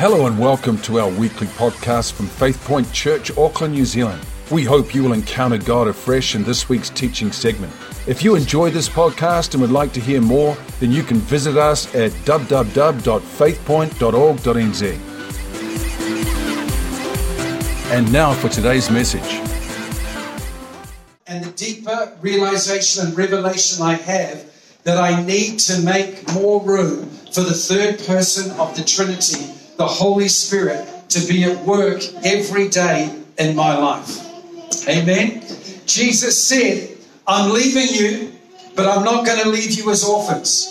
Hello and welcome to our weekly podcast from Faith Point Church, Auckland, New Zealand. We hope you will encounter God afresh in this week's teaching segment. If you enjoy this podcast and would like to hear more, then you can visit us at www.faithpoint.org.nz. And now for today's message. And the deeper realization and revelation I have that I need to make more room for the third person of the Trinity the Holy Spirit to be at work every day in my life. Amen. Jesus said, I'm leaving you, but I'm not going to leave you as orphans.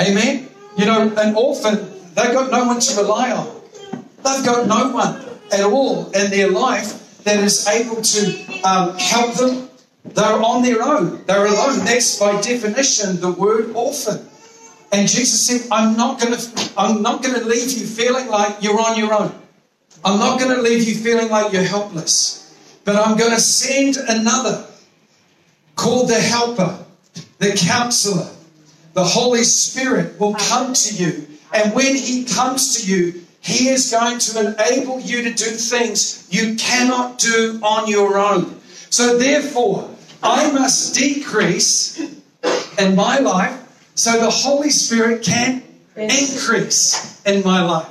Amen. You know, an orphan, they've got no one to rely on. They've got no one at all in their life that is able to um, help them. They're on their own. They're alone. That's by definition the word orphan. And Jesus said, I'm not going to, I'm not going to leave you feeling like you're on your own. I'm not going to leave you feeling like you're helpless. But I'm going to send another called the helper, the counselor. The Holy Spirit will come to you. And when he comes to you, he is going to enable you to do things you cannot do on your own. So therefore, I must decrease in my life so the Holy Spirit can increase in my life.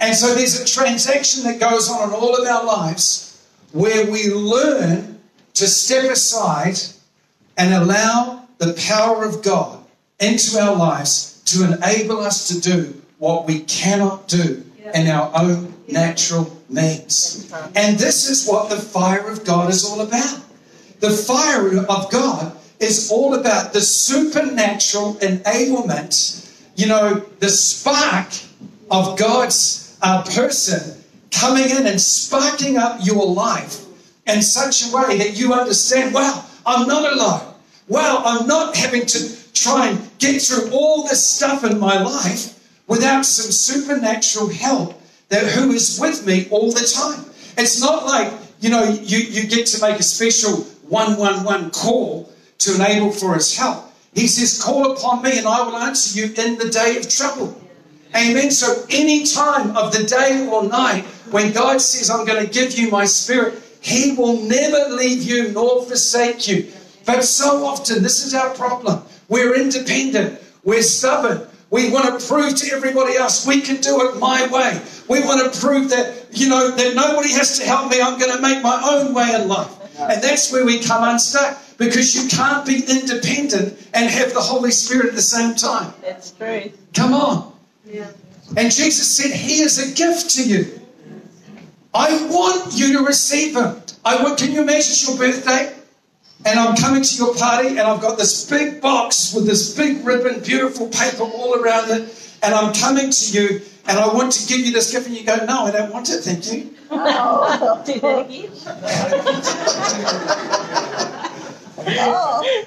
And so there's a transaction that goes on in all of our lives where we learn to step aside and allow the power of God into our lives to enable us to do what we cannot do in our own natural means. And this is what the fire of God is all about. The fire of God is all about the supernatural enablement, you know, the spark of God's uh, person coming in and sparking up your life in such a way that you understand, wow, I'm not alone. Wow, I'm not having to try and get through all this stuff in my life without some supernatural help that who is with me all the time. It's not like, you know, you, you get to make a special 111 call to enable for his help. He says, Call upon me and I will answer you in the day of trouble. Amen. So, any time of the day or night when God says, I'm going to give you my spirit, he will never leave you nor forsake you. But so often, this is our problem. We're independent, we're stubborn. We want to prove to everybody else we can do it my way. We want to prove that, you know, that nobody has to help me. I'm going to make my own way in life. And that's where we come unstuck because you can't be independent and have the Holy Spirit at the same time. That's true. Come on. Yeah. And Jesus said, He is a gift to you. I want you to receive Him. I want, can you imagine it's your birthday? And I'm coming to your party and I've got this big box with this big ribbon, beautiful paper all around it. And I'm coming to you and I want to give you this gift. And you go, No, I don't want it, thank you. Oh, do that again. Oh.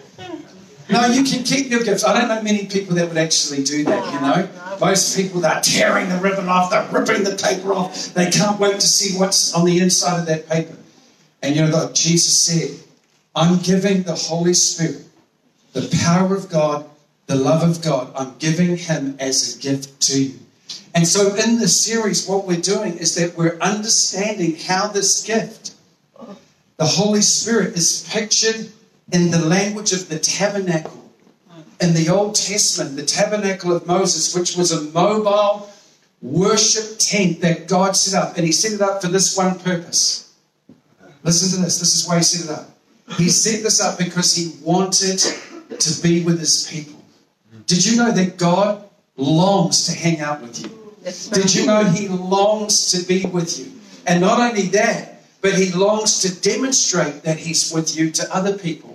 No, you can keep your gifts. I don't know many people that would actually do that, you know. Most people, they're tearing the ribbon off, they're ripping the paper off. They can't wait to see what's on the inside of that paper. And you know, Jesus said, I'm giving the Holy Spirit, the power of God, the love of God, I'm giving Him as a gift to you. And so in this series, what we're doing is that we're understanding how this gift, the Holy Spirit, is pictured in the language of the tabernacle. In the Old Testament, the tabernacle of Moses, which was a mobile worship tent that God set up, and He set it up for this one purpose. Listen to this. This is why He set it up. He set this up because He wanted to be with His people. Did you know that God longs to hang out with you? Did you know He longs to be with you? And not only that, but He longs to demonstrate that He's with you to other people.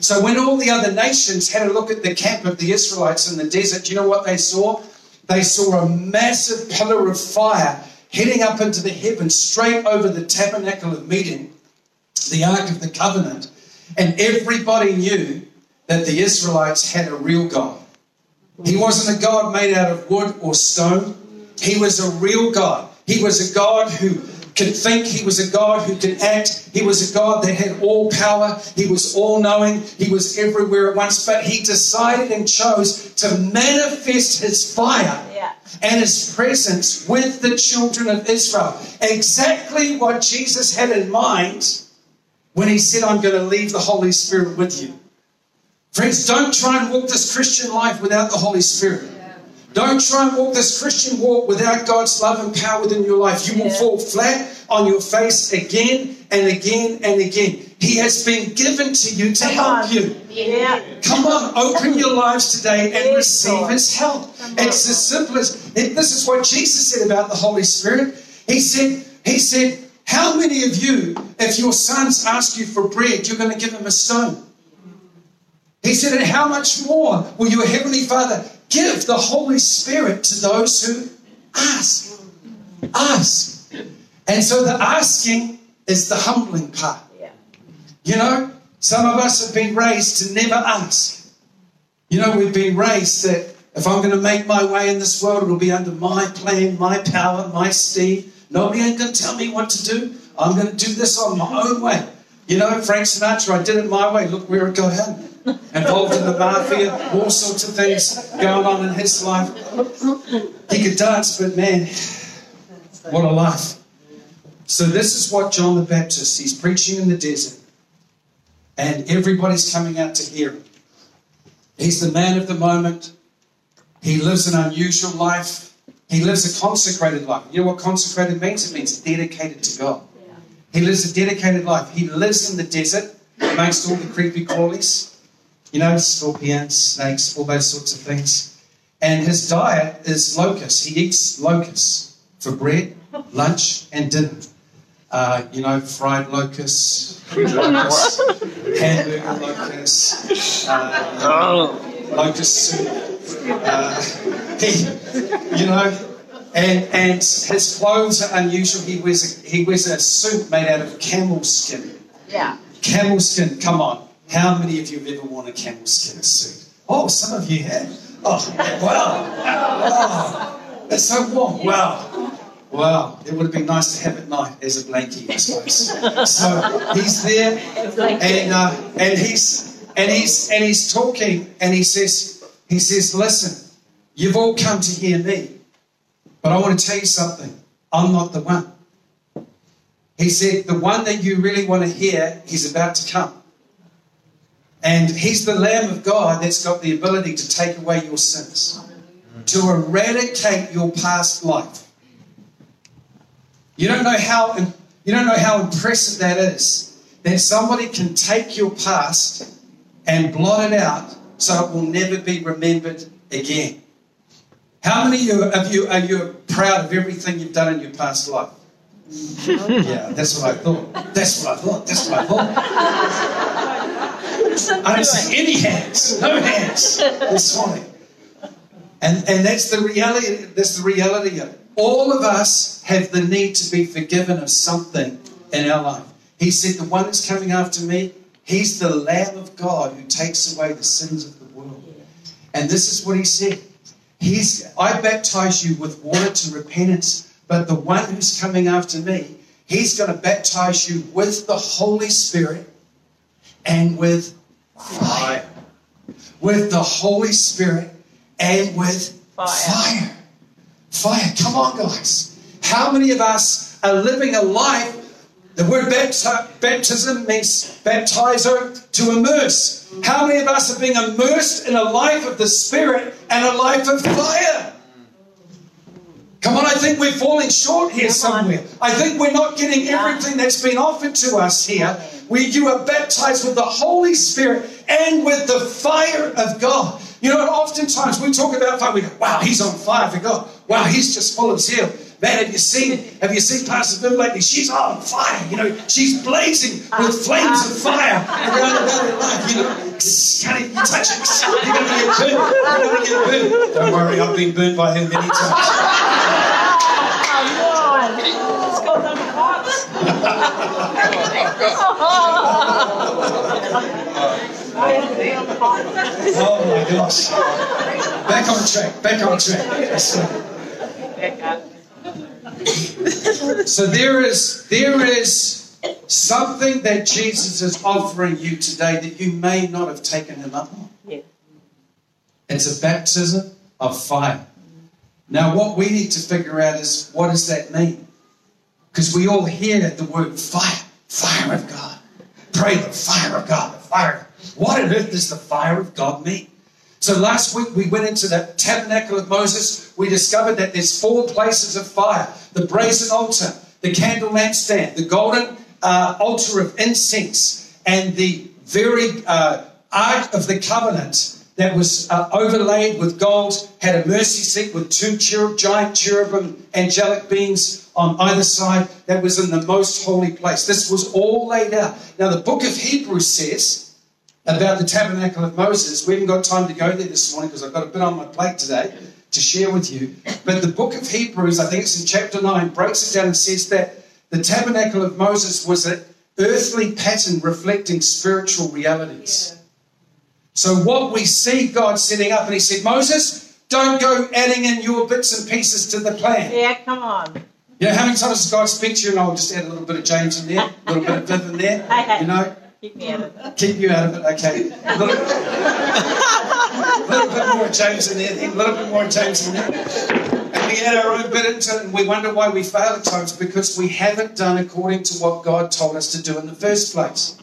So when all the other nations had a look at the camp of the Israelites in the desert, you know what they saw? They saw a massive pillar of fire heading up into the heavens, straight over the tabernacle of meeting, the Ark of the Covenant. And everybody knew that the Israelites had a real God. He wasn't a God made out of wood or stone. He was a real God. He was a God who could think. He was a God who could act. He was a God that had all power. He was all knowing. He was everywhere at once. But he decided and chose to manifest his fire Yeah. and his presence with the children of Israel. Exactly what Jesus had in mind when he said, I'm going to leave the Holy Spirit with you. Friends, don't try and walk this Christian life without the Holy Spirit. Don't try and walk this Christian walk without God's love and power within your life. You will Yeah. fall flat on your face again and again and again. He has been given to you to Come help on. you. Yeah. Come on, open your lives today and receive. His help. It's as simple as this is what Jesus said about the Holy Spirit. He said, He said, How many of you, if your sons ask you for bread, you're going to give them a stone? He said, And how much more will your Heavenly Father give the Holy Spirit to those who ask? Ask. And so the asking is the humbling part. You know, some of us have been raised to never ask. You know, we've been raised that if I'm going to make my way in this world, it'll be under my plan, my power, my steed. Nobody ain't going to tell me what to do. I'm going to do this on my own way. You know, Frank Sinatra, I did it my way. Look where it got him. Involved in the mafia, all sorts of things going on in his life. He could dance, but man, what a life. So this is what John the Baptist, he's preaching in the desert. And everybody's coming out to hear him. He's the man of the moment. He lives an unusual life. He lives a consecrated life. You know what consecrated means? It means dedicated to God. He lives a dedicated life. He lives in the desert amongst all the creepy crawlies, you know, scorpions, snakes, all those sorts of things. And his diet is locusts. He eats locusts for bread, lunch, and dinner. Uh, you know, fried locusts, locusts hamburger locusts, uh, locust soup. Uh, he, you know, and and his clothes are unusual. He wears a, he wears a suit made out of camel skin. Yeah. Camel skin. Come on, how many of you have ever worn a camel skin suit? Oh, some of you have. Oh, wow. Oh, it's so warm. Wow. Wow, it would have been nice to have at night as a blankie, I suppose. So he's there, and uh, and he's and he's and he's talking, and he says he says, "Listen, you've all come to hear me, but I want to tell you something. I'm not the one." He said, "The one that you really want to hear, he's about to come." And he's the Lamb of God that's got the ability to take away your sins, to eradicate your past life. You don't know how you don't know how impressive that is. That somebody can take your past and blot it out so it will never be remembered again. How many of you are you proud of everything you've done in your past life? yeah, that's what I thought. That's what I thought. That's what I thought. I don't see any hands. No hands this morning. And and that's the reality. That's the reality of it. All of us have the need to be forgiven of something in our life. He said, "The one that's coming after me, he's the Lamb of God who takes away the sins of the world." And this is what he said. He's I baptize you with water to repentance, but the one who's coming after me, he's going to baptize you with the Holy Spirit and with fire. With the Holy Spirit and with Fire. fire. Fire. Come on, guys. How many of us are living a life? The word bapti- baptism means baptizo, to immerse. How many of us are being immersed in a life of the Spirit and a life of fire? Come on, I think we're falling short here Come on. somewhere. I think we're not getting everything that's been offered to us here. Where you are baptized with the Holy Spirit and with the fire of God. You know, oftentimes we talk about fire, we go, wow, he's on fire for God. Wow, he's just full of zeal. Man, have you seen have you seen Pastor Viv lately? She's on fire, you know, she's blazing with flames of fire around about her life, you know. Even touch it. You're gonna get burned. You're gonna get burned. Don't worry, I've been burned by her many times. Come on. Let's go down the box. Oh my gosh. Back on track, back on track. So there is there is something that Jesus is offering you today that you may not have taken him up on. Yeah. It's a baptism of fire. Now, what we need to figure out is what does that mean? Because we all hear the word fire, fire of God. Pray the fire of God, the fire. What on earth does the fire of God mean? So last week we went into the tabernacle of Moses. We discovered that there's four places of fire: the brazen altar, the candle lampstand, the golden uh, altar of incense, and the very uh, ark of the covenant that was uh, overlaid with gold, had a mercy seat with two cherub, giant cherubim, angelic beings on either side. That was in the most holy place. This was all laid out. Now the book of Hebrews says about the tabernacle of Moses. We haven't got time to go there this morning because I've got a bit on my plate today to share with you. But the book of Hebrews, I think it's in chapter 9, breaks it down and says that the tabernacle of Moses was an earthly pattern reflecting spiritual realities. So, what we see God setting up, and He said, Moses, don't go adding in your bits and pieces to the plan. Yeah, come on. You know, how many times does God speak to you? And I'll just add a little bit of James in there, a little bit of Viv in there. You know, Keep me out of it. keep you out of it. Okay. A little, little bit more James in there, then, a little bit more James in there. And we add our own bit into it, and we wonder why we fail at times because we haven't done according to what God told us to do in the first place.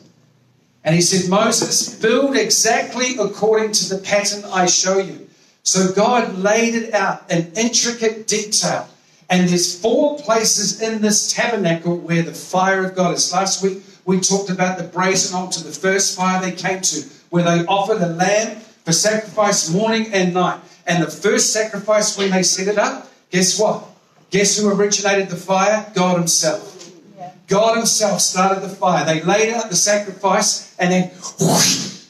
And he said, Moses, build exactly according to the pattern I show you. So God laid it out in intricate detail. And there's four places in this tabernacle where the fire of God is. Last week we talked about the brazen altar, the first fire they came to, where they offered a lamb for sacrifice morning and night. And the first sacrifice, when they set it up, guess what? Guess who originated the fire? God Himself. God Himself started the fire. They laid out the sacrifice, and then whoosh,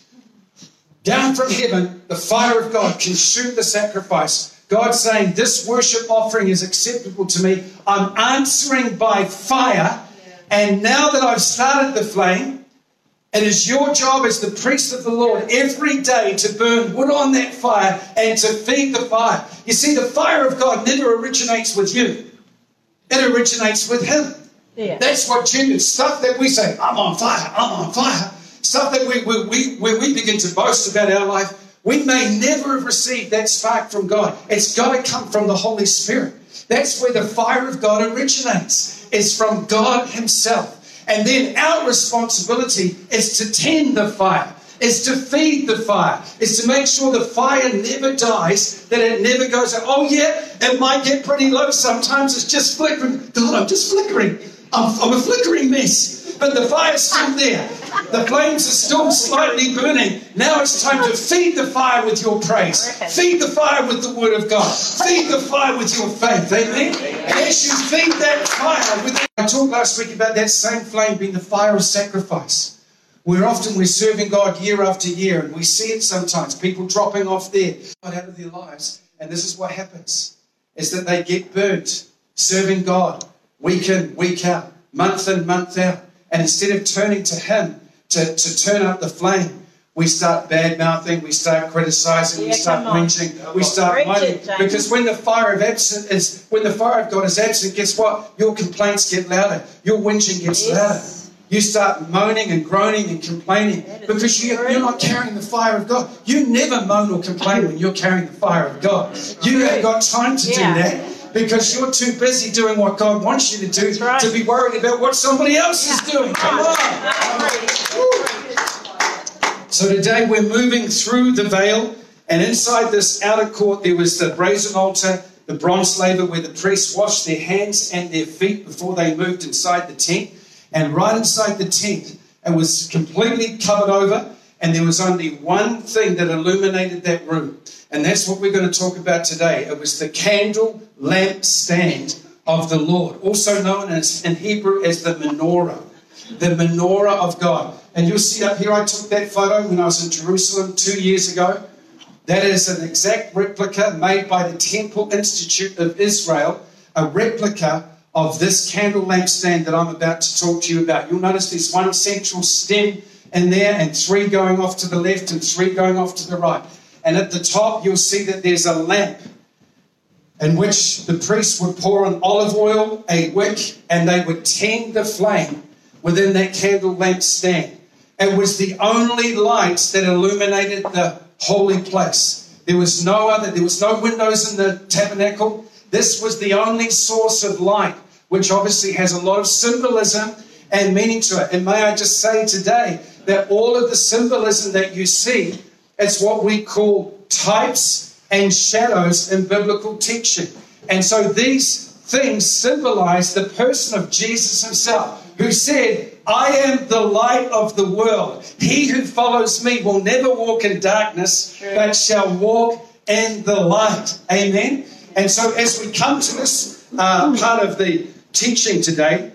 down from heaven, the fire of God consumed the sacrifice. God saying, This worship offering is acceptable to me. I'm answering by fire. And now that I've started the flame, it is your job as the priest of the Lord every day to burn wood on that fire and to feed the fire. You see, the fire of God never originates with you, it originates with Him. Yeah. That's what genuine stuff that we say, I'm on fire, I'm on fire. Stuff that we, we, we, where we begin to boast about our life, we may never have received that spark from God. It's got to come from the Holy Spirit. That's where the fire of God originates. It's from God Himself. And then our responsibility is to tend the fire, is to feed the fire, is to make sure the fire never dies, that it never goes. Oh, yeah, it might get pretty low sometimes. It's just flickering. God, I'm just flickering. I'm, I'm a flickering mess. But the fire's still there. The flames are still slightly burning. Now it's time to feed the fire with your praise. Feed the fire with the word of God. Feed the fire with your faith. Amen. And as you feed that fire with I talked last week about that same flame being the fire of sacrifice. Where often we're serving God year after year, and we see it sometimes, people dropping off there, out of their lives. And this is what happens, is that they get burnt serving God week in, week out, month in, month out. And instead of turning to Him to, to turn up the flame, we start bad mouthing, we start criticizing, we start come whinging, we start Preach moaning. Because when the fire of absent is when the fire of God is absent, guess what? Your complaints get louder, your whinging gets Yes. louder. You start moaning and groaning and complaining because you, you're not carrying the fire of God. You never moan or complain when you're carrying the fire of God. You haven't got time to Yeah. do that because you're too busy doing what God wants you to do right. to be worried about what somebody else is doing. Come on. So today we're moving through the veil, and inside this outer court there was the brazen altar, the bronze laver where the priests washed their hands and their feet before they moved inside the tent. And right inside the tent, it was completely covered over, and there was only one thing that illuminated that room. And that's what we're going to talk about today. It was the candle lamp stand of the Lord, also known as in Hebrew as the menorah the menorah of God. And you'll see up here, I took that photo when I was in Jerusalem two years ago. That is an exact replica made by the Temple Institute of Israel, a replica of this candle lampstand that I'm about to talk to you about. You'll notice there's one central stem in there, and three going off to the left and three going off to the right. And at the top, you'll see that there's a lamp in which the priests would pour an olive oil, a wick, and they would tend the flame within that candle lamp stand. It was the only light that illuminated the holy place. There was no other, there was no windows in the tabernacle. This was the only source of light, which obviously has a lot of symbolism and meaning to it. And may I just say today that all of the symbolism that you see, it's what we call types and shadows in biblical teaching. And so these things symbolize the person of Jesus himself, who said, I am the light of the world. He who follows me will never walk in darkness, but shall walk in the light. Amen. And so, as we come to this uh, part of the teaching today,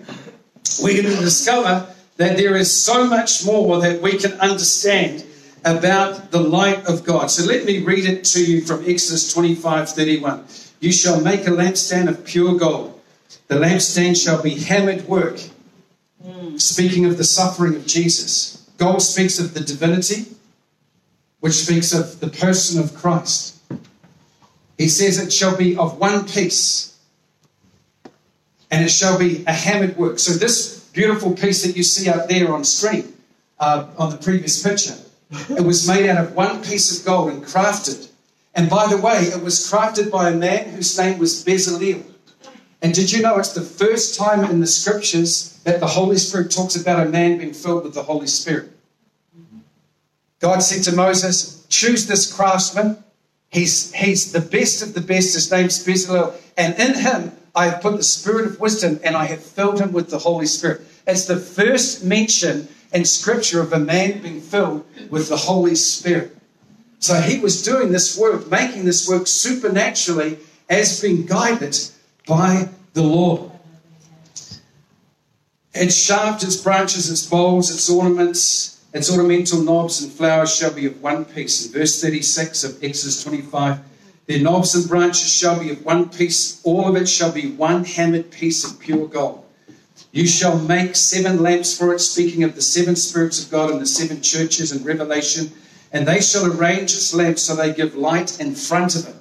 we're going to discover that there is so much more that we can understand about the light of God. So let me read it to you from Exodus 25 31. You shall make a lampstand of pure gold. The lampstand shall be hammered work speaking of the suffering of Jesus. Gold speaks of the divinity, which speaks of the person of Christ. He says it shall be of one piece, and it shall be a hammered work. So, this beautiful piece that you see up there on screen, uh, on the previous picture, it was made out of one piece of gold and crafted. And by the way, it was crafted by a man whose name was Bezalel. And did you know it's the first time in the scriptures that the Holy Spirit talks about a man being filled with the Holy Spirit? God said to Moses, Choose this craftsman. He's, he's the best of the best. His name's Bezalel. And in him, I have put the spirit of wisdom and I have filled him with the Holy Spirit. It's the first mention in scripture of a man being filled with the Holy Spirit. So he was doing this work, making this work supernaturally as being guided by the Lord. Its shaft, its branches, its bowls, its ornaments, its ornamental knobs and flowers shall be of one piece. In verse 36 of Exodus 25, their knobs and branches shall be of one piece, all of it shall be one hammered piece of pure gold. You shall make seven lamps for it, speaking of the seven spirits of God and the seven churches in Revelation, and they shall arrange its lamps so they give light in front of it.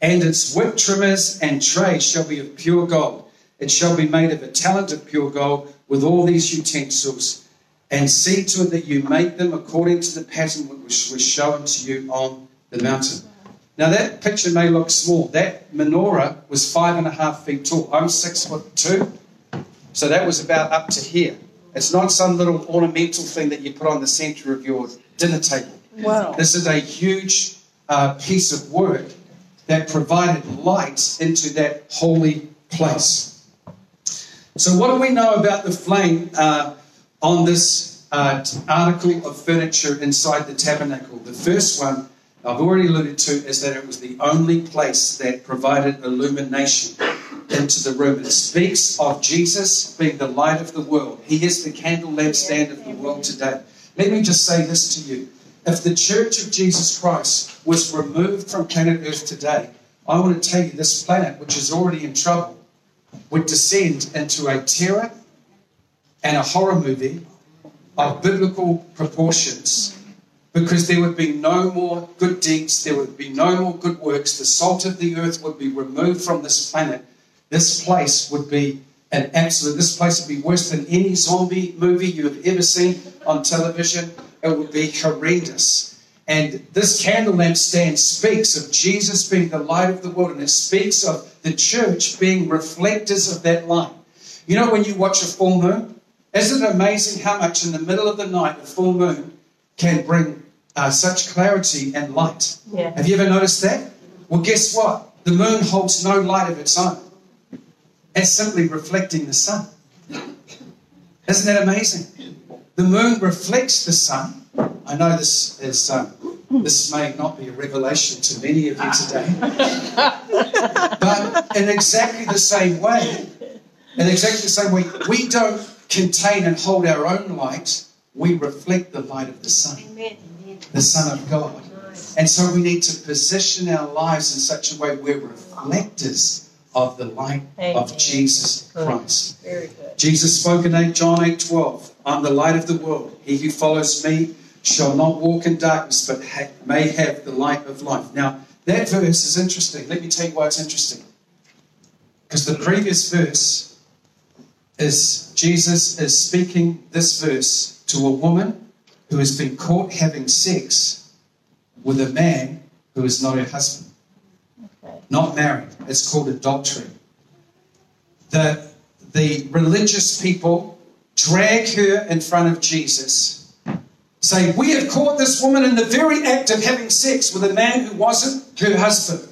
And its wick trimmers and trays shall be of pure gold. It shall be made of a talent of pure gold with all these utensils. And see to it that you make them according to the pattern which was shown to you on the mountain. Now that picture may look small. That menorah was five and a half feet tall. I'm six foot two. So that was about up to here. It's not some little ornamental thing that you put on the center of your dinner table. Wow. This is a huge uh, piece of work that provided light into that holy place. So, what do we know about the flame uh, on this uh, article of furniture inside the tabernacle? The first one I've already alluded to is that it was the only place that provided illumination into the room. It speaks of Jesus being the light of the world. He is the candle lampstand of the world today. Let me just say this to you. If the Church of Jesus Christ was removed from planet Earth today, I want to tell you this planet, which is already in trouble, would descend into a terror and a horror movie of biblical proportions because there would be no more good deeds, there would be no more good works, the salt of the earth would be removed from this planet. This place would be an absolute, this place would be worse than any zombie movie you have ever seen on television. It would be horrendous. And this candle lamp stand speaks of Jesus being the light of the world, and it speaks of the church being reflectors of that light. You know, when you watch a full moon, isn't it amazing how much in the middle of the night a full moon can bring uh, such clarity and light? Yeah. Have you ever noticed that? Well, guess what? The moon holds no light of its own. It's simply reflecting the sun. Isn't that amazing? The moon reflects the sun. I know this is um, this may not be a revelation to many of you today, but in exactly the same way, in exactly the same way, we don't contain and hold our own light. We reflect the light of the sun, Amen. The Son of God. And so we need to position our lives in such a way we're reflectors of the light of. Jesus Christ. Very good. Jesus spoke in 8, John 8 12, I'm the light of the world. He who follows me shall not walk in darkness, but ha- may have the light of life. Now, that verse is interesting. Let me tell you why it's interesting. Because the previous verse is Jesus is speaking this verse to a woman who has been caught having sex with a man who is not her husband, Okay. not married. It's called adultery. The, the religious people drag her in front of Jesus, say, We have caught this woman in the very act of having sex with a man who wasn't her husband.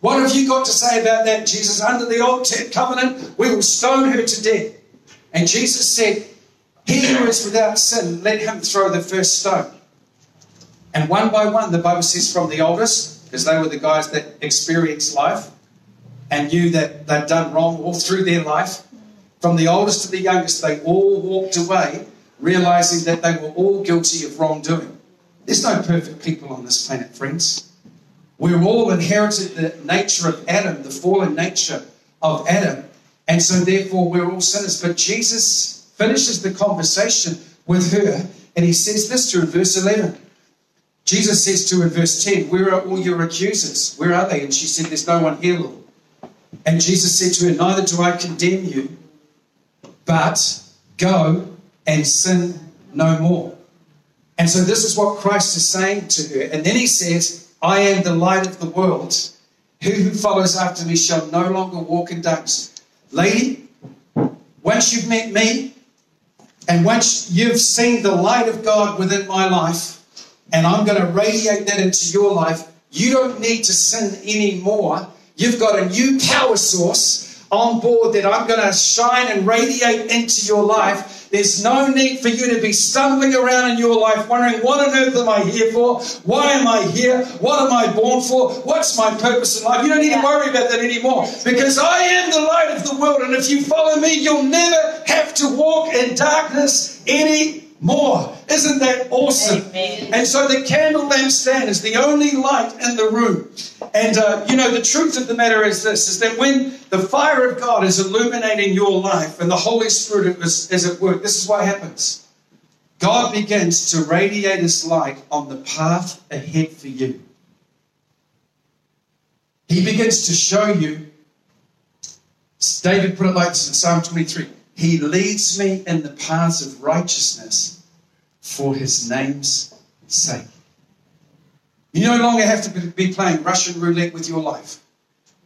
What have you got to say about that, Jesus? Under the old covenant, we will stone her to death. And Jesus said, He who is without sin, let him throw the first stone. And one by one, the Bible says from the oldest, because they were the guys that experienced life and knew that they'd done wrong all through their life, from the oldest to the youngest, they all walked away realizing that they were all guilty of wrongdoing. There's no perfect people on this planet, friends. We've all inherited the nature of Adam, the fallen nature of Adam, and so therefore we're all sinners. But Jesus finishes the conversation with her, and he says this to her in verse 11. Jesus says to her in verse 10, Where are all your accusers? Where are they? And she said, There's no one here, Lord. And Jesus said to her, Neither do I condemn you, but go and sin no more. And so this is what Christ is saying to her. And then he says, I am the light of the world. He who follows after me shall no longer walk in darkness. Lady, once you've met me, and once you've seen the light of God within my life, and I'm going to radiate that into your life, you don't need to sin anymore. You've got a new power source on board that I'm going to shine and radiate into your life. There's no need for you to be stumbling around in your life wondering, what on earth am I here for? Why am I here? What am I born for? What's my purpose in life? You don't need to worry about that anymore because I am the light of the world. And if you follow me, you'll never have to walk in darkness anymore. Isn't that awesome? Amen. And so the candle lampstand is the only light in the room. And uh, you know, the truth of the matter is this is that when the fire of God is illuminating your life and the Holy Spirit is, is at work, this is what happens. God begins to radiate his light on the path ahead for you. He begins to show you. David put it like this in Psalm 23 He leads me in the paths of righteousness for his name's sake. You no longer have to be playing Russian roulette with your life.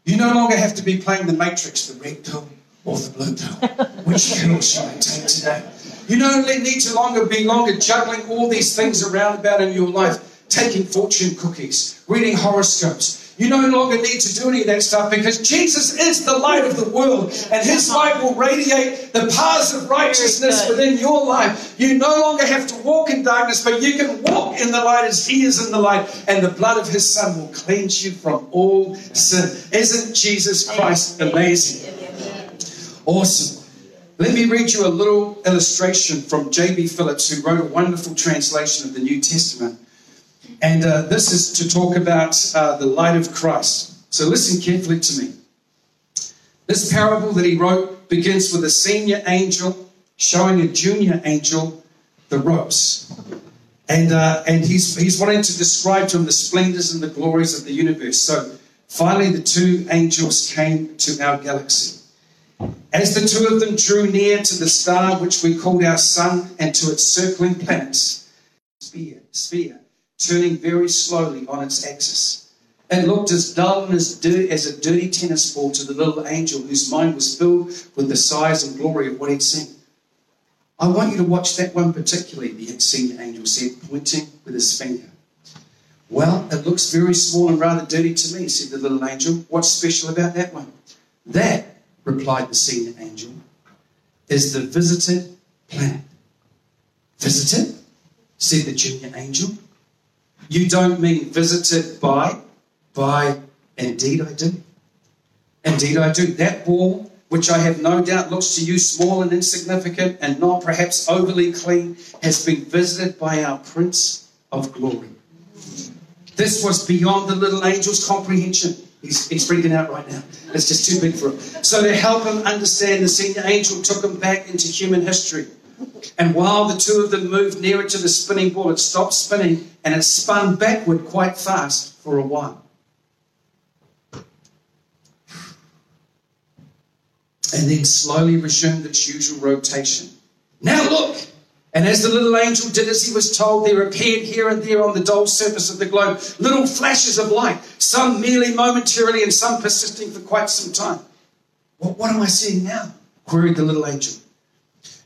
You no longer have to be playing the matrix, the red pill or the blue pill. Which pill shall I take today? You no longer need to longer be longer juggling all these things around about in your life, taking fortune cookies, reading horoscopes. You no longer need to do any of that stuff because Jesus is the light of the world and his light will radiate the paths of righteousness within your life. You no longer have to walk in darkness, but you can walk in the light as he is in the light, and the blood of his son will cleanse you from all sin. Isn't Jesus Christ amazing? Awesome. Let me read you a little illustration from J.B. Phillips, who wrote a wonderful translation of the New Testament. And uh, this is to talk about uh, the light of Christ. So listen carefully to me. This parable that he wrote begins with a senior angel showing a junior angel the ropes. And, uh, and he's, he's wanting to describe to him the splendors and the glories of the universe. So finally, the two angels came to our galaxy. As the two of them drew near to the star which we called our sun and to its circling planets, sphere, sphere, turning very slowly on its axis. It looked as dull and as, dir- as a dirty tennis ball to the little angel whose mind was filled with the size and glory of what he'd seen. I want you to watch that one particularly, the senior angel said, pointing with his finger. Well, it looks very small and rather dirty to me, said the little angel. What's special about that one? That, replied the senior angel, is the visited planet. Visited? said the junior angel. You don't mean visited by? By, indeed I do. Indeed I do. That ball, which I have no doubt looks to you small and insignificant and not perhaps overly clean, has been visited by our Prince of Glory. This was beyond the little angel's comprehension. He's, he's freaking out right now. It's just too big for him. So, to help him understand, the senior angel took him back into human history. And while the two of them moved nearer to the spinning ball, it stopped spinning and it spun backward quite fast for a while. and then slowly resumed its usual rotation. Now look! And as the little angel did as he was told, there appeared here and there on the dull surface of the globe little flashes of light, some merely momentarily and some persisting for quite some time. Well, what am I seeing now? queried the little angel.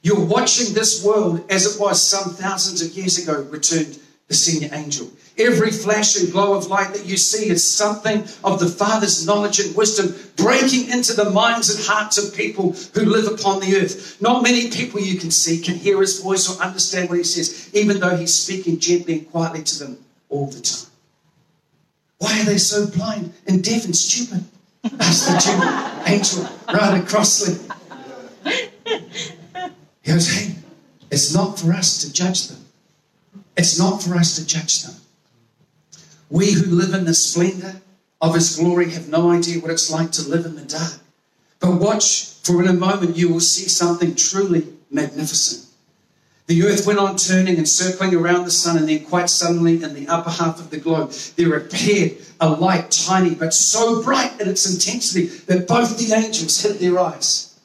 You're watching this world as it was some thousands of years ago, returned the senior angel. Every flash and glow of light that you see is something of the Father's knowledge and wisdom breaking into the minds and hearts of people who live upon the earth. Not many people you can see can hear his voice or understand what he says, even though he's speaking gently and quietly to them all the time. Why are they so blind and deaf and stupid? asked the angel rather crossly. He goes, Hey, it's not for us to judge them. It's not for us to judge them. We who live in the splendor of His glory have no idea what it's like to live in the dark. But watch, for in a moment you will see something truly magnificent. The earth went on turning and circling around the sun, and then quite suddenly, in the upper half of the globe, there appeared a light, tiny but so bright in its intensity that both the angels hid their eyes.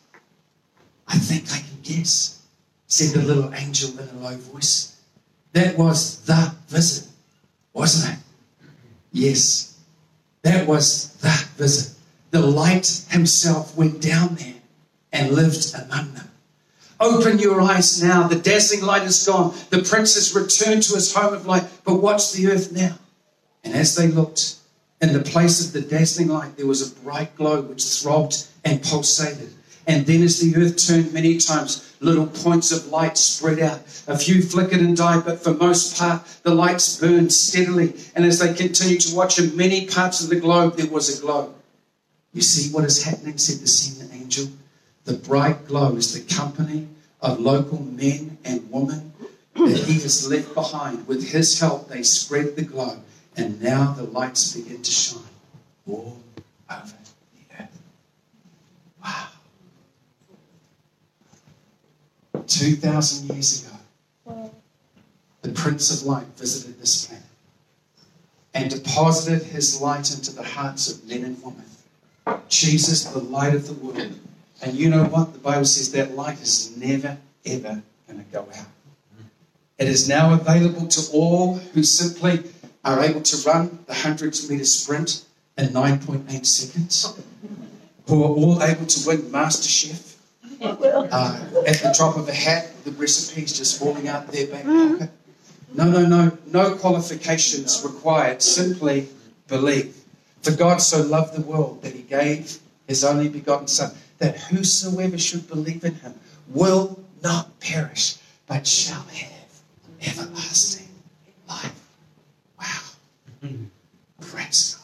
I think I guess, said the little angel in a low voice. That was the visit, wasn't it? Yes, that was the visit. The light himself went down there and lived among them. Open your eyes now. The dazzling light is gone. The prince has returned to his home of light. But watch the earth now. And as they looked, in the place of the dazzling light, there was a bright glow which throbbed and pulsated. And then, as the earth turned many times, little points of light spread out. A few flickered and died, but for most part, the lights burned steadily. And as they continued to watch in many parts of the globe, there was a glow. You see what is happening, said the senior angel. The bright glow is the company of local men and women that he has left behind. With his help, they spread the glow, and now the lights begin to shine all over the earth. Wow. 2,000 years ago, the Prince of Light visited this planet and deposited his light into the hearts of men and women. Jesus, the light of the world. And you know what? The Bible says that light is never, ever going to go out. It is now available to all who simply are able to run the 100 meter sprint in 9.8 seconds, who are all able to win Master Chef uh, at the drop of a hat, the recipes just falling out their back mm. pocket. No, no, no, no qualifications required. Simply believe. For God so loved the world that he gave his only begotten Son, that whosoever should believe in him will not perish, but shall have everlasting life. Wow. Mm. Praise God.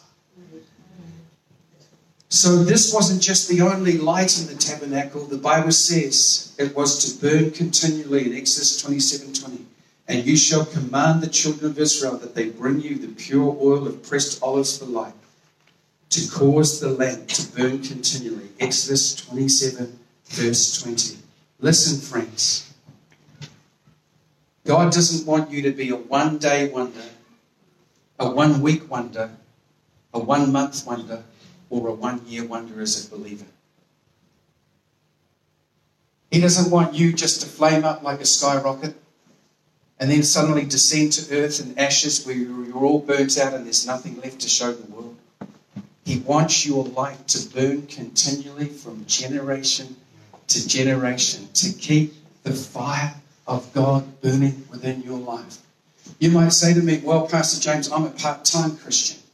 So this wasn't just the only light in the tabernacle. The Bible says it was to burn continually in Exodus 27 20. And you shall command the children of Israel that they bring you the pure oil of pressed olives for light, to cause the lamp to burn continually. Exodus 27, verse 20. Listen, friends. God doesn't want you to be a one day wonder, a one week wonder, a one month wonder, or a one year wonder as a believer. He doesn't want you just to flame up like a skyrocket and then suddenly descend to earth in ashes where you're all burnt out and there's nothing left to show the world. He wants your light to burn continually from generation to generation to keep the fire of God burning within your life. You might say to me, Well, Pastor James, I'm a part time Christian.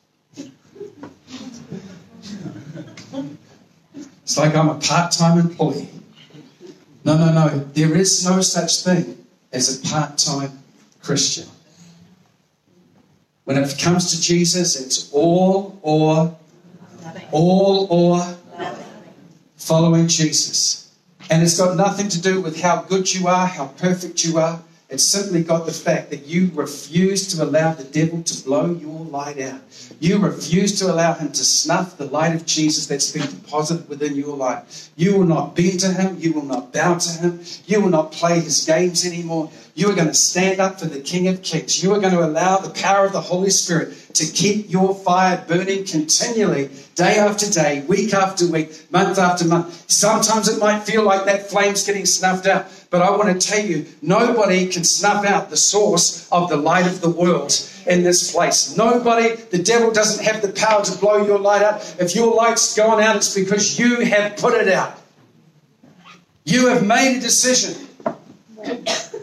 It's like I'm a part time employee. No, no, no. There is no such thing as a part time Christian. When it comes to Jesus, it's all or all or following Jesus. And it's got nothing to do with how good you are, how perfect you are. It's simply got the fact that you refuse to allow the devil to blow your light out. You refuse to allow him to snuff the light of Jesus that's been deposited within your life. You will not bend to him. You will not bow to him. You will not play his games anymore. You are going to stand up for the King of Kings. You are going to allow the power of the Holy Spirit to keep your fire burning continually, day after day, week after week, month after month. Sometimes it might feel like that flame's getting snuffed out, but I want to tell you, nobody can snuff out the source of the light of the world in this place. Nobody, the devil doesn't have the power to blow your light out. If your light's gone out, it's because you have put it out. You have made a decision.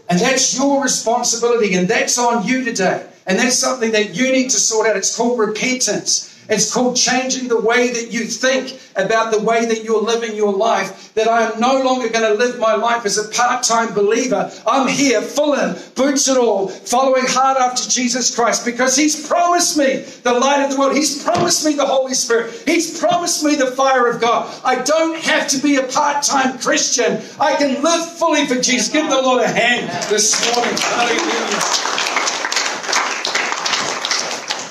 And that's your responsibility, and that's on you today. And that's something that you need to sort out. It's called repentance. It's called changing the way that you think about the way that you're living your life. That I am no longer going to live my life as a part time believer. I'm here, full in, boots and all, following hard after Jesus Christ because He's promised me the light of the world. He's promised me the Holy Spirit. He's promised me the fire of God. I don't have to be a part time Christian. I can live fully for Jesus. Give the Lord a hand this morning. Hallelujah.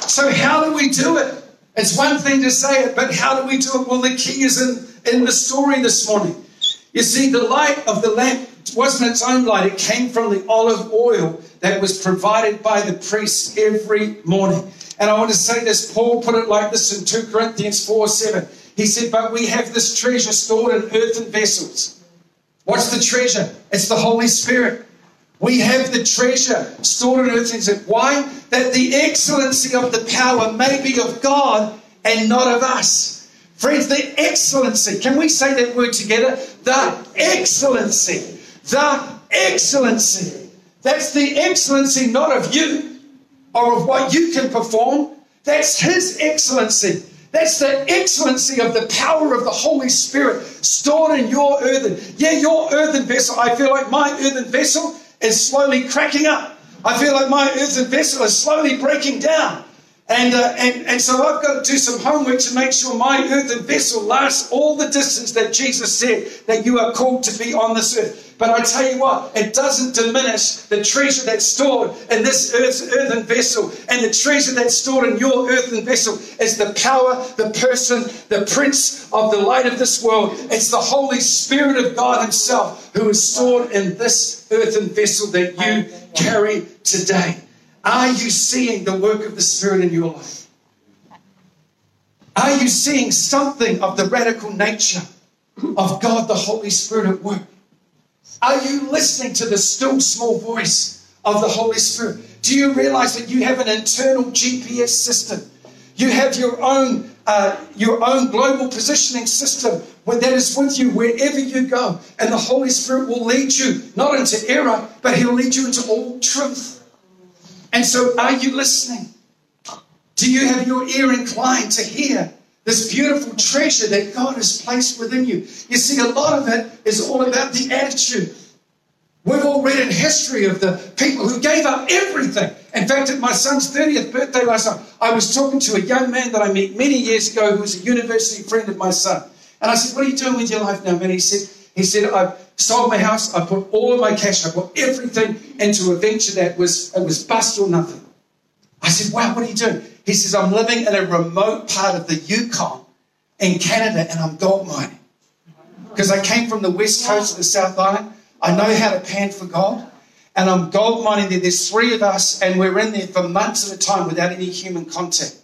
So, how do we do it? It's one thing to say it, but how do we do it? Well, the key is in, in the story this morning. You see, the light of the lamp wasn't its own light, it came from the olive oil that was provided by the priests every morning. And I want to say this Paul put it like this in 2 Corinthians 4 7. He said, But we have this treasure stored in earthen vessels. What's the treasure? It's the Holy Spirit. We have the treasure stored in earthen vessels. Why? That the excellency of the power may be of God and not of us. Friends, the excellency, can we say that word together? The excellency. The excellency. That's the excellency not of you or of what you can perform. That's His excellency. That's the excellency of the power of the Holy Spirit stored in your earthen. Yeah, your earthen vessel. I feel like my earthen vessel is slowly cracking up. I feel like my earthen vessel is slowly breaking down. And, uh, and, and so I've got to do some homework to make sure my earthen vessel lasts all the distance that Jesus said that you are called to be on this earth. But I tell you what, it doesn't diminish the treasure that's stored in this earthen vessel. And the treasure that's stored in your earthen vessel is the power, the person, the prince of the light of this world. It's the Holy Spirit of God Himself who is stored in this earthen vessel that you carry today. Are you seeing the work of the Spirit in your life? Are you seeing something of the radical nature of God, the Holy Spirit at work? Are you listening to the still small voice of the Holy Spirit? Do you realize that you have an internal GPS system? You have your own, uh, your own global positioning system that is with you wherever you go. And the Holy Spirit will lead you not into error, but He'll lead you into all truth. And so, are you listening? Do you have your ear inclined to hear this beautiful treasure that God has placed within you? You see, a lot of it is all about the attitude. We've all read in history of the people who gave up everything. In fact, at my son's 30th birthday last night, I was talking to a young man that I met many years ago who was a university friend of my son. And I said, What are you doing with your life now, man? He said, he said, I've sold my house, I put all of my cash, I put everything into a venture that was it was bust or nothing. I said, Wow, what are you doing? He says, I'm living in a remote part of the Yukon in Canada and I'm gold mining. Because I came from the west coast of the South Island. I know how to pan for gold. And I'm gold mining there. There's three of us, and we're in there for months at a time without any human contact.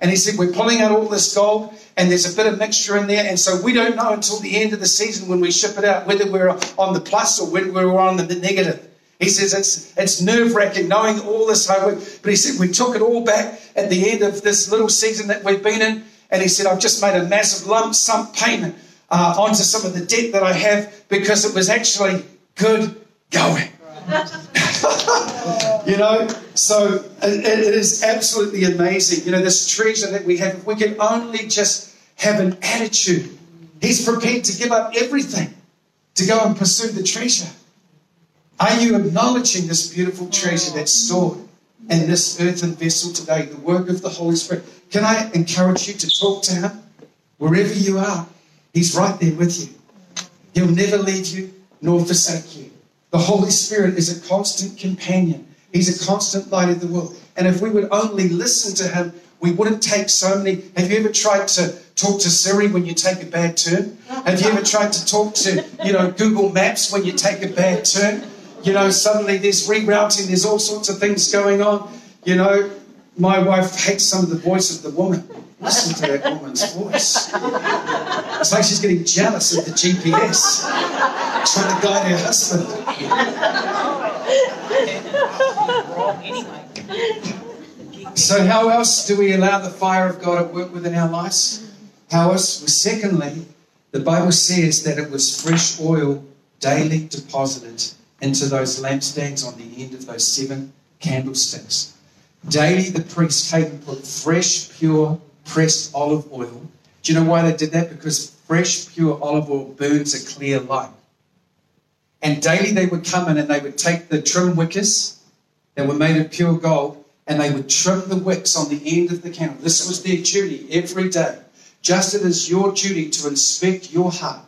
And he said, We're pulling out all this gold, and there's a bit of mixture in there. And so we don't know until the end of the season when we ship it out whether we're on the plus or whether we're on the negative. He says it's, it's nerve wracking knowing all this. But he said, We took it all back at the end of this little season that we've been in. And he said, I've just made a massive lump sum payment uh, onto some of the debt that I have because it was actually good going. you know, so it, it is absolutely amazing. You know, this treasure that we have, if we can only just have an attitude, He's prepared to give up everything to go and pursue the treasure. Are you acknowledging this beautiful treasure that's stored in this earthen vessel today, the work of the Holy Spirit? Can I encourage you to talk to Him wherever you are? He's right there with you. He'll never leave you nor forsake you. The Holy Spirit is a constant companion. He's a constant light of the world. And if we would only listen to him, we wouldn't take so many. Have you ever tried to talk to Siri when you take a bad turn? Have you ever tried to talk to, you know, Google Maps when you take a bad turn? You know, suddenly there's rerouting, there's all sorts of things going on. You know, my wife hates some of the voice of the woman. Listen to that woman's voice. It's like she's getting jealous of the GPS, trying to guide her husband. So, how else do we allow the fire of God at work within our lives? How else? Well, secondly, the Bible says that it was fresh oil daily deposited into those lampstands on the end of those seven candlesticks. Daily, the priest came and put fresh, pure, pressed olive oil. Do you know why they did that? Because fresh, pure olive oil burns a clear light. And daily they would come in and they would take the trim wickers that were made of pure gold and they would trim the wicks on the end of the candle. This was their duty every day. Just as it is your duty to inspect your heart.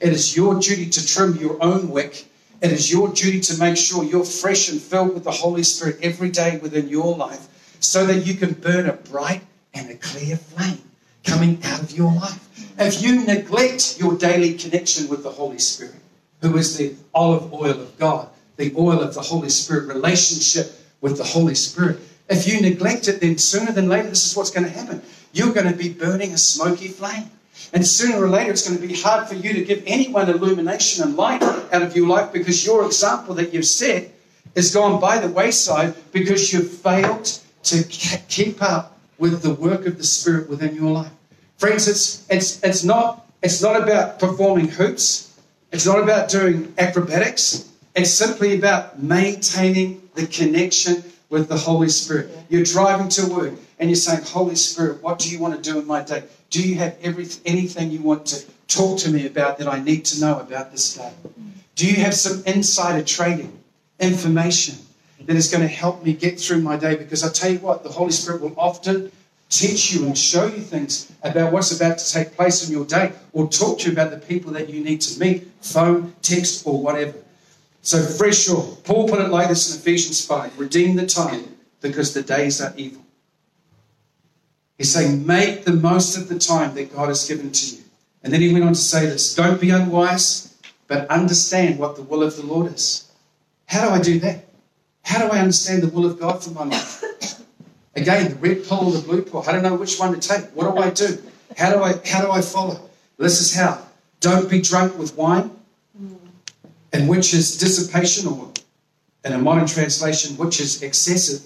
It is your duty to trim your own wick. It is your duty to make sure you're fresh and filled with the Holy Spirit every day within your life so that you can burn a bright and a clear flame coming out of your life. If you neglect your daily connection with the Holy Spirit, who is the olive oil of God, the oil of the Holy Spirit, relationship with the Holy Spirit, if you neglect it, then sooner than later, this is what's going to happen. You're going to be burning a smoky flame. And sooner or later, it's going to be hard for you to give anyone illumination and light out of your life because your example that you've set has gone by the wayside because you've failed to keep up with the work of the Spirit within your life. Friends, it's, it's, it's, not, it's not about performing hoops, it's not about doing acrobatics. It's simply about maintaining the connection with the Holy Spirit. You're driving to work and you're saying, Holy Spirit, what do you want to do in my day? Do you have every, anything you want to talk to me about that I need to know about this day? Mm. Do you have some insider trading information that is going to help me get through my day? Because I tell you what, the Holy Spirit will often teach you and show you things about what's about to take place in your day or talk to you about the people that you need to meet, phone, text, or whatever. So, fresh oil. Paul put it like this in Ephesians 5 redeem the time because the days are evil. He's saying, make the most of the time that God has given to you. And then he went on to say this don't be unwise, but understand what the will of the Lord is. How do I do that? How do I understand the will of God for my life? Again, the red pill or the blue pill. I don't know which one to take. What do I do? How do I how do I follow? This is how. Don't be drunk with wine and which is dissipation, or in a modern translation, which is excessive,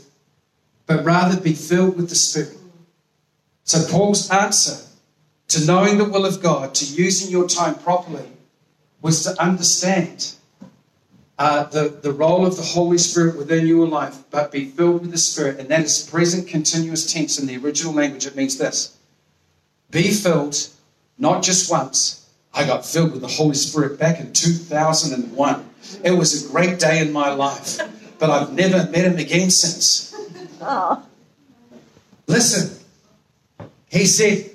but rather be filled with the Spirit. So, Paul's answer to knowing the will of God, to using your time properly, was to understand uh, the, the role of the Holy Spirit within your life, but be filled with the Spirit. And that is present continuous tense in the original language. It means this be filled not just once, I got filled with the Holy Spirit back in 2001. It was a great day in my life, but I've never met him again since. Oh. Listen, he said,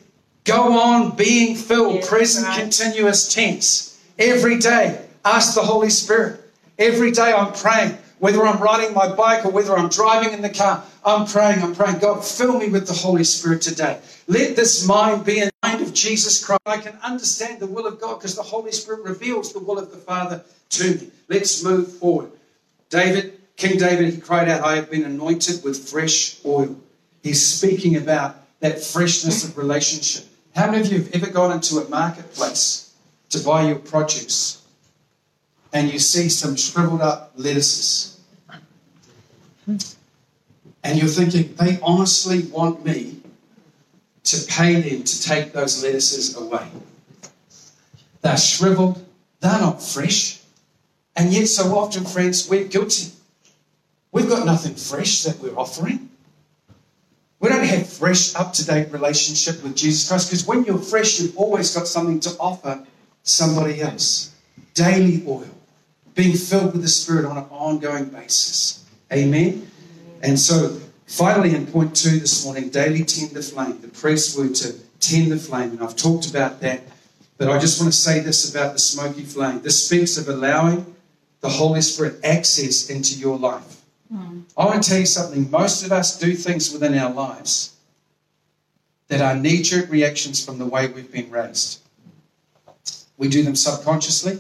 go on being filled, yeah, present right. continuous tense. Every day, ask the Holy Spirit. Every day I'm praying, whether I'm riding my bike or whether I'm driving in the car, I'm praying, I'm praying. God, fill me with the Holy Spirit today. Let this mind be in the mind of Jesus Christ. I can understand the will of God because the Holy Spirit reveals the will of the Father to me. Let's move forward. David, King David, he cried out, I have been anointed with fresh oil. He's speaking about that freshness of relationship. How many of you have ever gone into a marketplace to buy your produce and you see some shriveled up lettuces? And you're thinking, they honestly want me to pay them to take those lettuces away. They're shriveled, they're not fresh. And yet, so often, friends, we're guilty. We've got nothing fresh that we're offering. We don't have fresh, up to date relationship with Jesus Christ because when you're fresh, you've always got something to offer somebody else. Daily oil, being filled with the Spirit on an ongoing basis. Amen. And so Finally, in point two this morning, daily tend the flame. The priests were to tend the flame, and I've talked about that. But I just want to say this about the smoky flame. This speaks of allowing the Holy Spirit access into your life. Mm. I want to tell you something. Most of us do things within our lives that are knee jerk reactions from the way we've been raised. We do them subconsciously,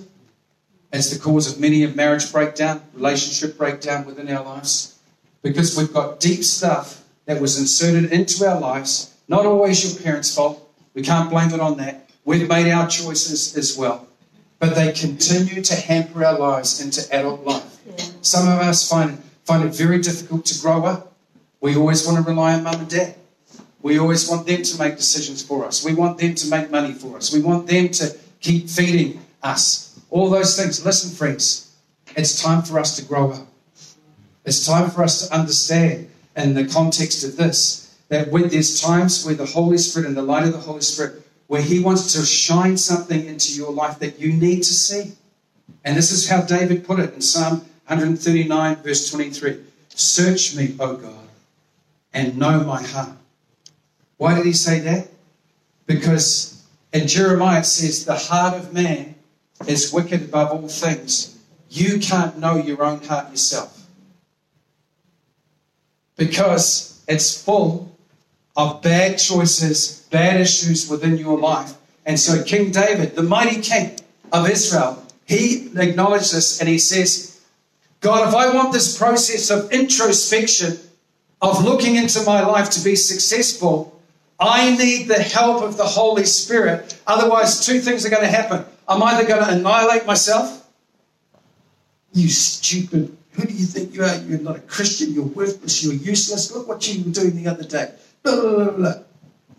It's the cause of many a marriage breakdown, relationship breakdown within our lives. Because we've got deep stuff that was inserted into our lives, not always your parents' fault. We can't blame it on that. We've made our choices as well. But they continue to hamper our lives into adult life. Some of us find, find it very difficult to grow up. We always want to rely on mum and dad. We always want them to make decisions for us. We want them to make money for us. We want them to keep feeding us. All those things. Listen, friends, it's time for us to grow up. It's time for us to understand in the context of this that when there's times where the Holy Spirit and the light of the Holy Spirit, where He wants to shine something into your life that you need to see. And this is how David put it in Psalm 139, verse 23 Search me, O God, and know my heart. Why did he say that? Because in Jeremiah it says, The heart of man is wicked above all things. You can't know your own heart yourself. Because it's full of bad choices, bad issues within your life. And so, King David, the mighty king of Israel, he acknowledged this and he says, God, if I want this process of introspection, of looking into my life to be successful, I need the help of the Holy Spirit. Otherwise, two things are going to happen. I'm either going to annihilate myself. You stupid. Who do you think you are? You're not a Christian. You're worthless. You're useless. Look what you were doing the other day. Blah, blah, blah, blah.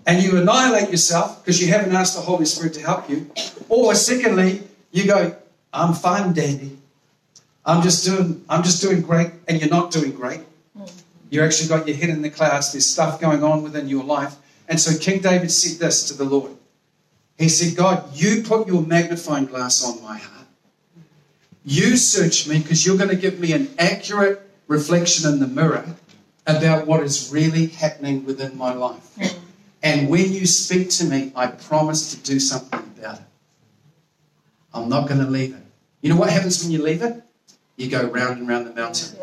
And you annihilate yourself because you haven't asked the Holy Spirit to help you. Or secondly, you go, I'm fine, dandy. I'm just doing I'm just doing great, and you're not doing great. Mm. You actually got your head in the clouds. There's stuff going on within your life. And so King David said this to the Lord. He said, God, you put your magnifying glass on my heart. You search me because you're going to give me an accurate reflection in the mirror about what is really happening within my life. And when you speak to me, I promise to do something about it. I'm not going to leave it. You know what happens when you leave it? You go round and round the mountain.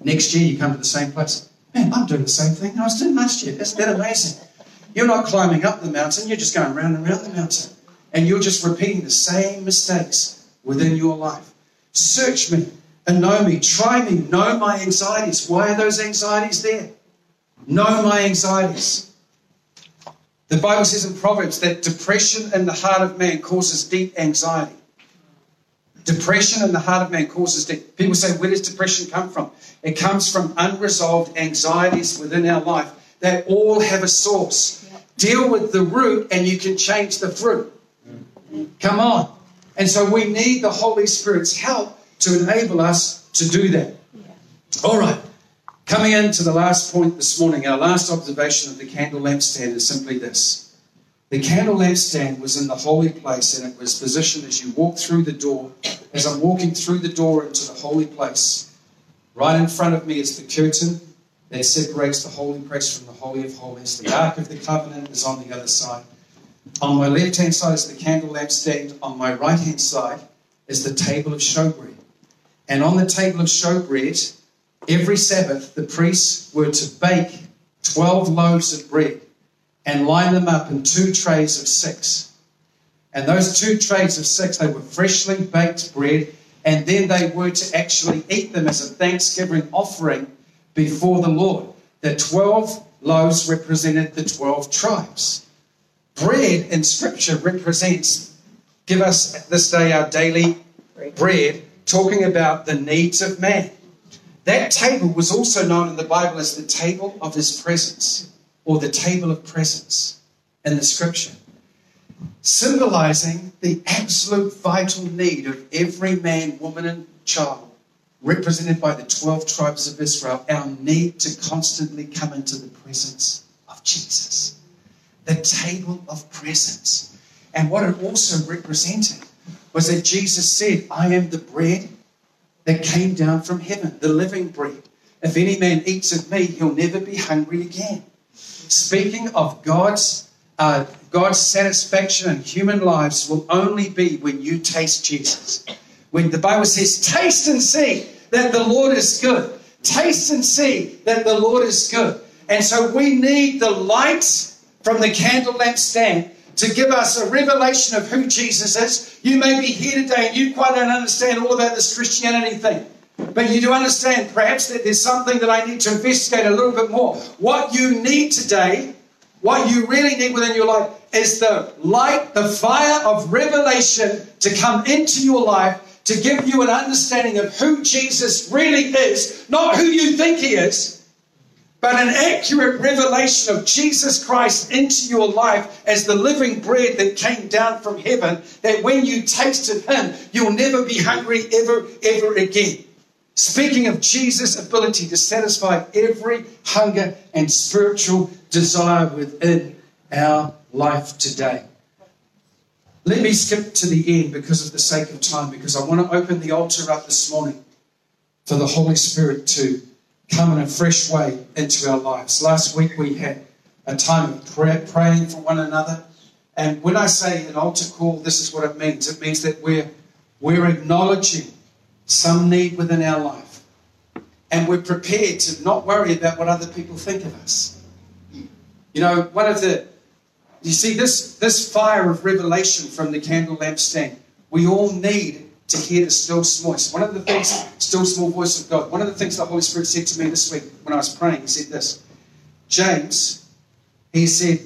Next year, you come to the same place. Man, I'm doing the same thing I was doing last year. Isn't that amazing? You're not climbing up the mountain, you're just going round and round the mountain. And you're just repeating the same mistakes within your life. Search me and know me. Try me. Know my anxieties. Why are those anxieties there? Know my anxieties. The Bible says in Proverbs that depression in the heart of man causes deep anxiety. Depression in the heart of man causes deep. People say, where does depression come from? It comes from unresolved anxieties within our life that all have a source. Deal with the root and you can change the fruit. Come on. And so we need the Holy Spirit's help to enable us to do that. All right. Coming into the last point this morning, our last observation of the candle lampstand is simply this. The candle lampstand was in the holy place and it was positioned as you walk through the door. As I'm walking through the door into the holy place, right in front of me is the curtain that separates the holy place from the holy of holies. The ark of the covenant is on the other side. On my left hand side is the candle lampstand. On my right hand side is the table of showbread. And on the table of showbread, every Sabbath, the priests were to bake 12 loaves of bread and line them up in two trays of six. And those two trays of six, they were freshly baked bread, and then they were to actually eat them as a thanksgiving offering before the Lord. The 12 loaves represented the 12 tribes. Bread in Scripture represents, give us this day our daily bread, talking about the needs of man. That table was also known in the Bible as the table of his presence or the table of presence in the Scripture, symbolizing the absolute vital need of every man, woman, and child represented by the 12 tribes of Israel, our need to constantly come into the presence of Jesus. The table of presence. And what it also represented was that Jesus said, I am the bread that came down from heaven, the living bread. If any man eats of me, he'll never be hungry again. Speaking of God's uh, God's satisfaction in human lives will only be when you taste Jesus. When the Bible says, "Taste and see that the Lord is good," taste and see that the Lord is good. And so we need the light from the candle lamp stand to give us a revelation of who Jesus is. You may be here today and you quite don't understand all about this Christianity thing. But you do understand perhaps that there's something that I need to investigate a little bit more. What you need today, what you really need within your life, is the light, the fire of revelation to come into your life to give you an understanding of who Jesus really is, not who you think he is, but an accurate revelation of Jesus Christ into your life as the living bread that came down from heaven, that when you tasted him, you'll never be hungry ever, ever again. Speaking of Jesus' ability to satisfy every hunger and spiritual desire within our life today. Let me skip to the end because of the sake of time, because I want to open the altar up this morning for the Holy Spirit to come in a fresh way into our lives. Last week we had a time of prayer, praying for one another. And when I say an altar call, this is what it means. It means that we're, we're acknowledging some need within our life. And we're prepared to not worry about what other people think of us. You know, one of the, you see, this, this fire of revelation from the candle lampstand, we all need to hear the still small voice. One of the things, still small voice of God, one of the things the Holy Spirit said to me this week when I was praying, he said this James, he said,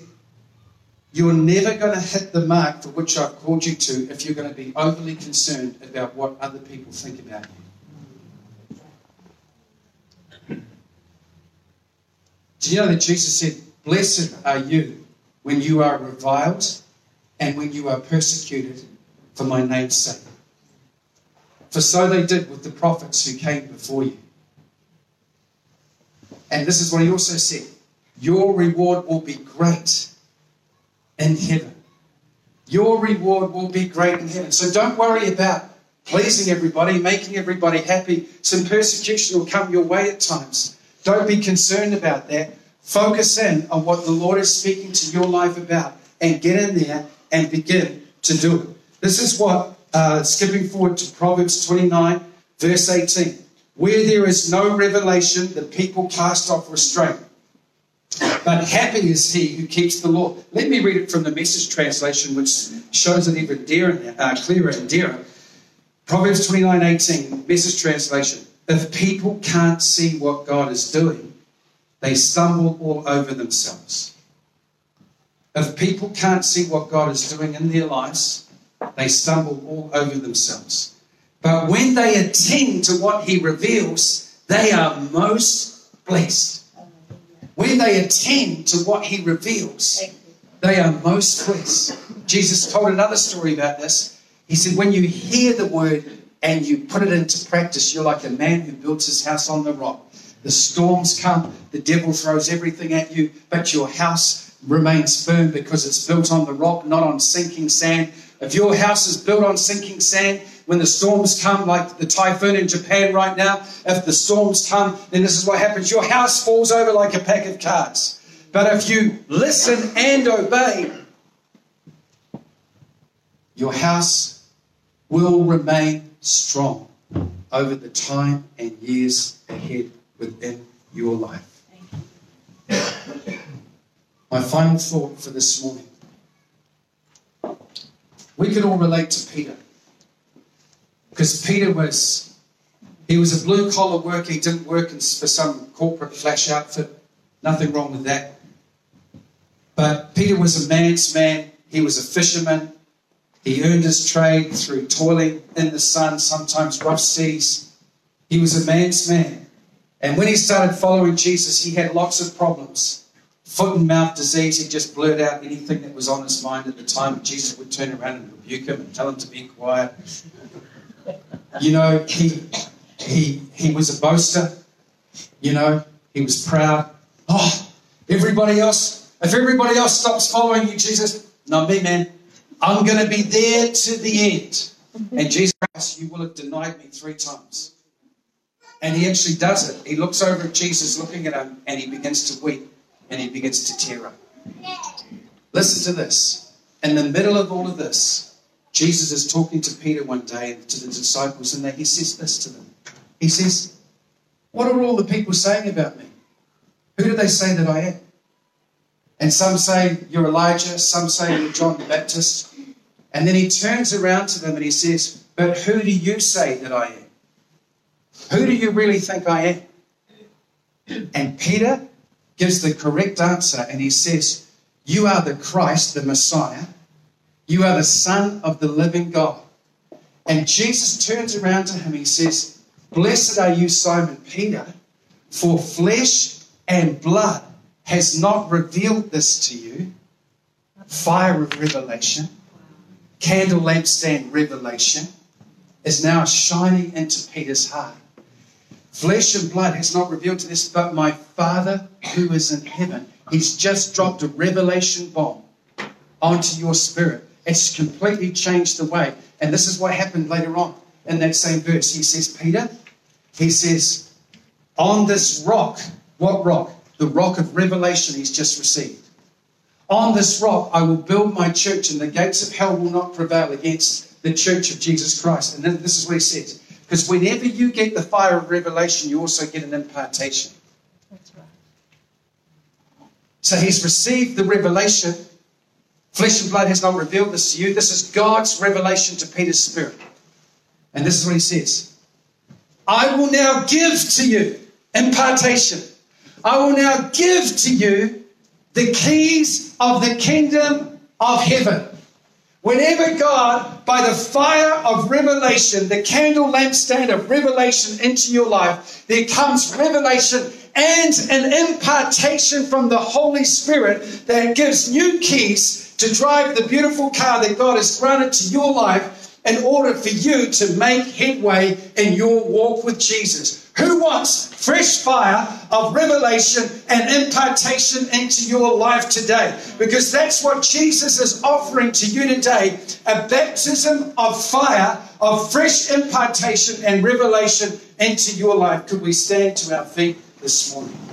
You're never going to hit the mark for which I've called you to if you're going to be overly concerned about what other people think about you. Do you know that Jesus said, Blessed are you when you are reviled and when you are persecuted for my name's sake? For so they did with the prophets who came before you. And this is what he also said Your reward will be great in heaven. Your reward will be great in heaven. So don't worry about pleasing everybody, making everybody happy. Some persecution will come your way at times. Don't be concerned about that. Focus in on what the Lord is speaking to your life about and get in there and begin to do it. This is what uh, skipping forward to Proverbs 29, verse 18. Where there is no revelation, the people cast off restraint. But happy is he who keeps the law. Let me read it from the message translation, which shows it even dearer, uh, clearer and dearer. Proverbs 29 18, message translation. If people can't see what God is doing, they stumble all over themselves. If people can't see what God is doing in their lives, they stumble all over themselves. But when they attend to what he reveals, they are most blessed. When they attend to what he reveals, they are most blessed. Jesus told another story about this. He said, When you hear the word and you put it into practice, you're like a man who builds his house on the rock. The storms come, the devil throws everything at you, but your house remains firm because it's built on the rock, not on sinking sand. If your house is built on sinking sand, when the storms come, like the typhoon in Japan right now, if the storms come, then this is what happens. Your house falls over like a pack of cards. But if you listen and obey, your house will remain strong over the time and years ahead within your life. My final thought for this morning we can all relate to Peter. Because Peter was, he was a blue collar worker. He didn't work for some corporate flash outfit. Nothing wrong with that. But Peter was a man's man. He was a fisherman. He earned his trade through toiling in the sun, sometimes rough seas. He was a man's man. And when he started following Jesus, he had lots of problems foot and mouth disease, he'd just blurt out anything that was on his mind at the time. Jesus would turn around and rebuke him and tell him to be quiet. You know, he he he was a boaster. You know, he was proud. Oh, everybody else, if everybody else stops following you, Jesus, not me, man. I'm going to be there to the end. And Jesus, you will have denied me three times. And he actually does it. He looks over at Jesus, looking at him, and he begins to weep and he begins to tear up. Listen to this. In the middle of all of this, Jesus is talking to Peter one day and to the disciples, and he says this to them. He says, What are all the people saying about me? Who do they say that I am? And some say you're Elijah, some say you're John the Baptist. And then he turns around to them and he says, But who do you say that I am? Who do you really think I am? And Peter gives the correct answer and he says, You are the Christ, the Messiah. You are the Son of the living God. And Jesus turns around to him. He says, Blessed are you, Simon Peter, for flesh and blood has not revealed this to you. Fire of revelation, candle lampstand revelation is now shining into Peter's heart. Flesh and blood has not revealed to this, but my Father who is in heaven. He's just dropped a revelation bomb onto your spirit. It's completely changed the way. And this is what happened later on in that same verse. He says, Peter, he says, on this rock, what rock? The rock of revelation he's just received. On this rock, I will build my church, and the gates of hell will not prevail against the church of Jesus Christ. And then this is what he says. Because whenever you get the fire of revelation, you also get an impartation. That's right. So he's received the revelation. Flesh and blood has not revealed this to you. This is God's revelation to Peter's spirit. And this is what he says I will now give to you impartation. I will now give to you the keys of the kingdom of heaven. Whenever God, by the fire of revelation, the candle lampstand of revelation into your life, there comes revelation and an impartation from the Holy Spirit that gives new keys to drive the beautiful car that God has granted to your life in order for you to make headway in your walk with Jesus. Who wants fresh fire of revelation and impartation into your life today? Because that's what Jesus is offering to you today a baptism of fire, of fresh impartation and revelation into your life. Could we stand to our feet this morning?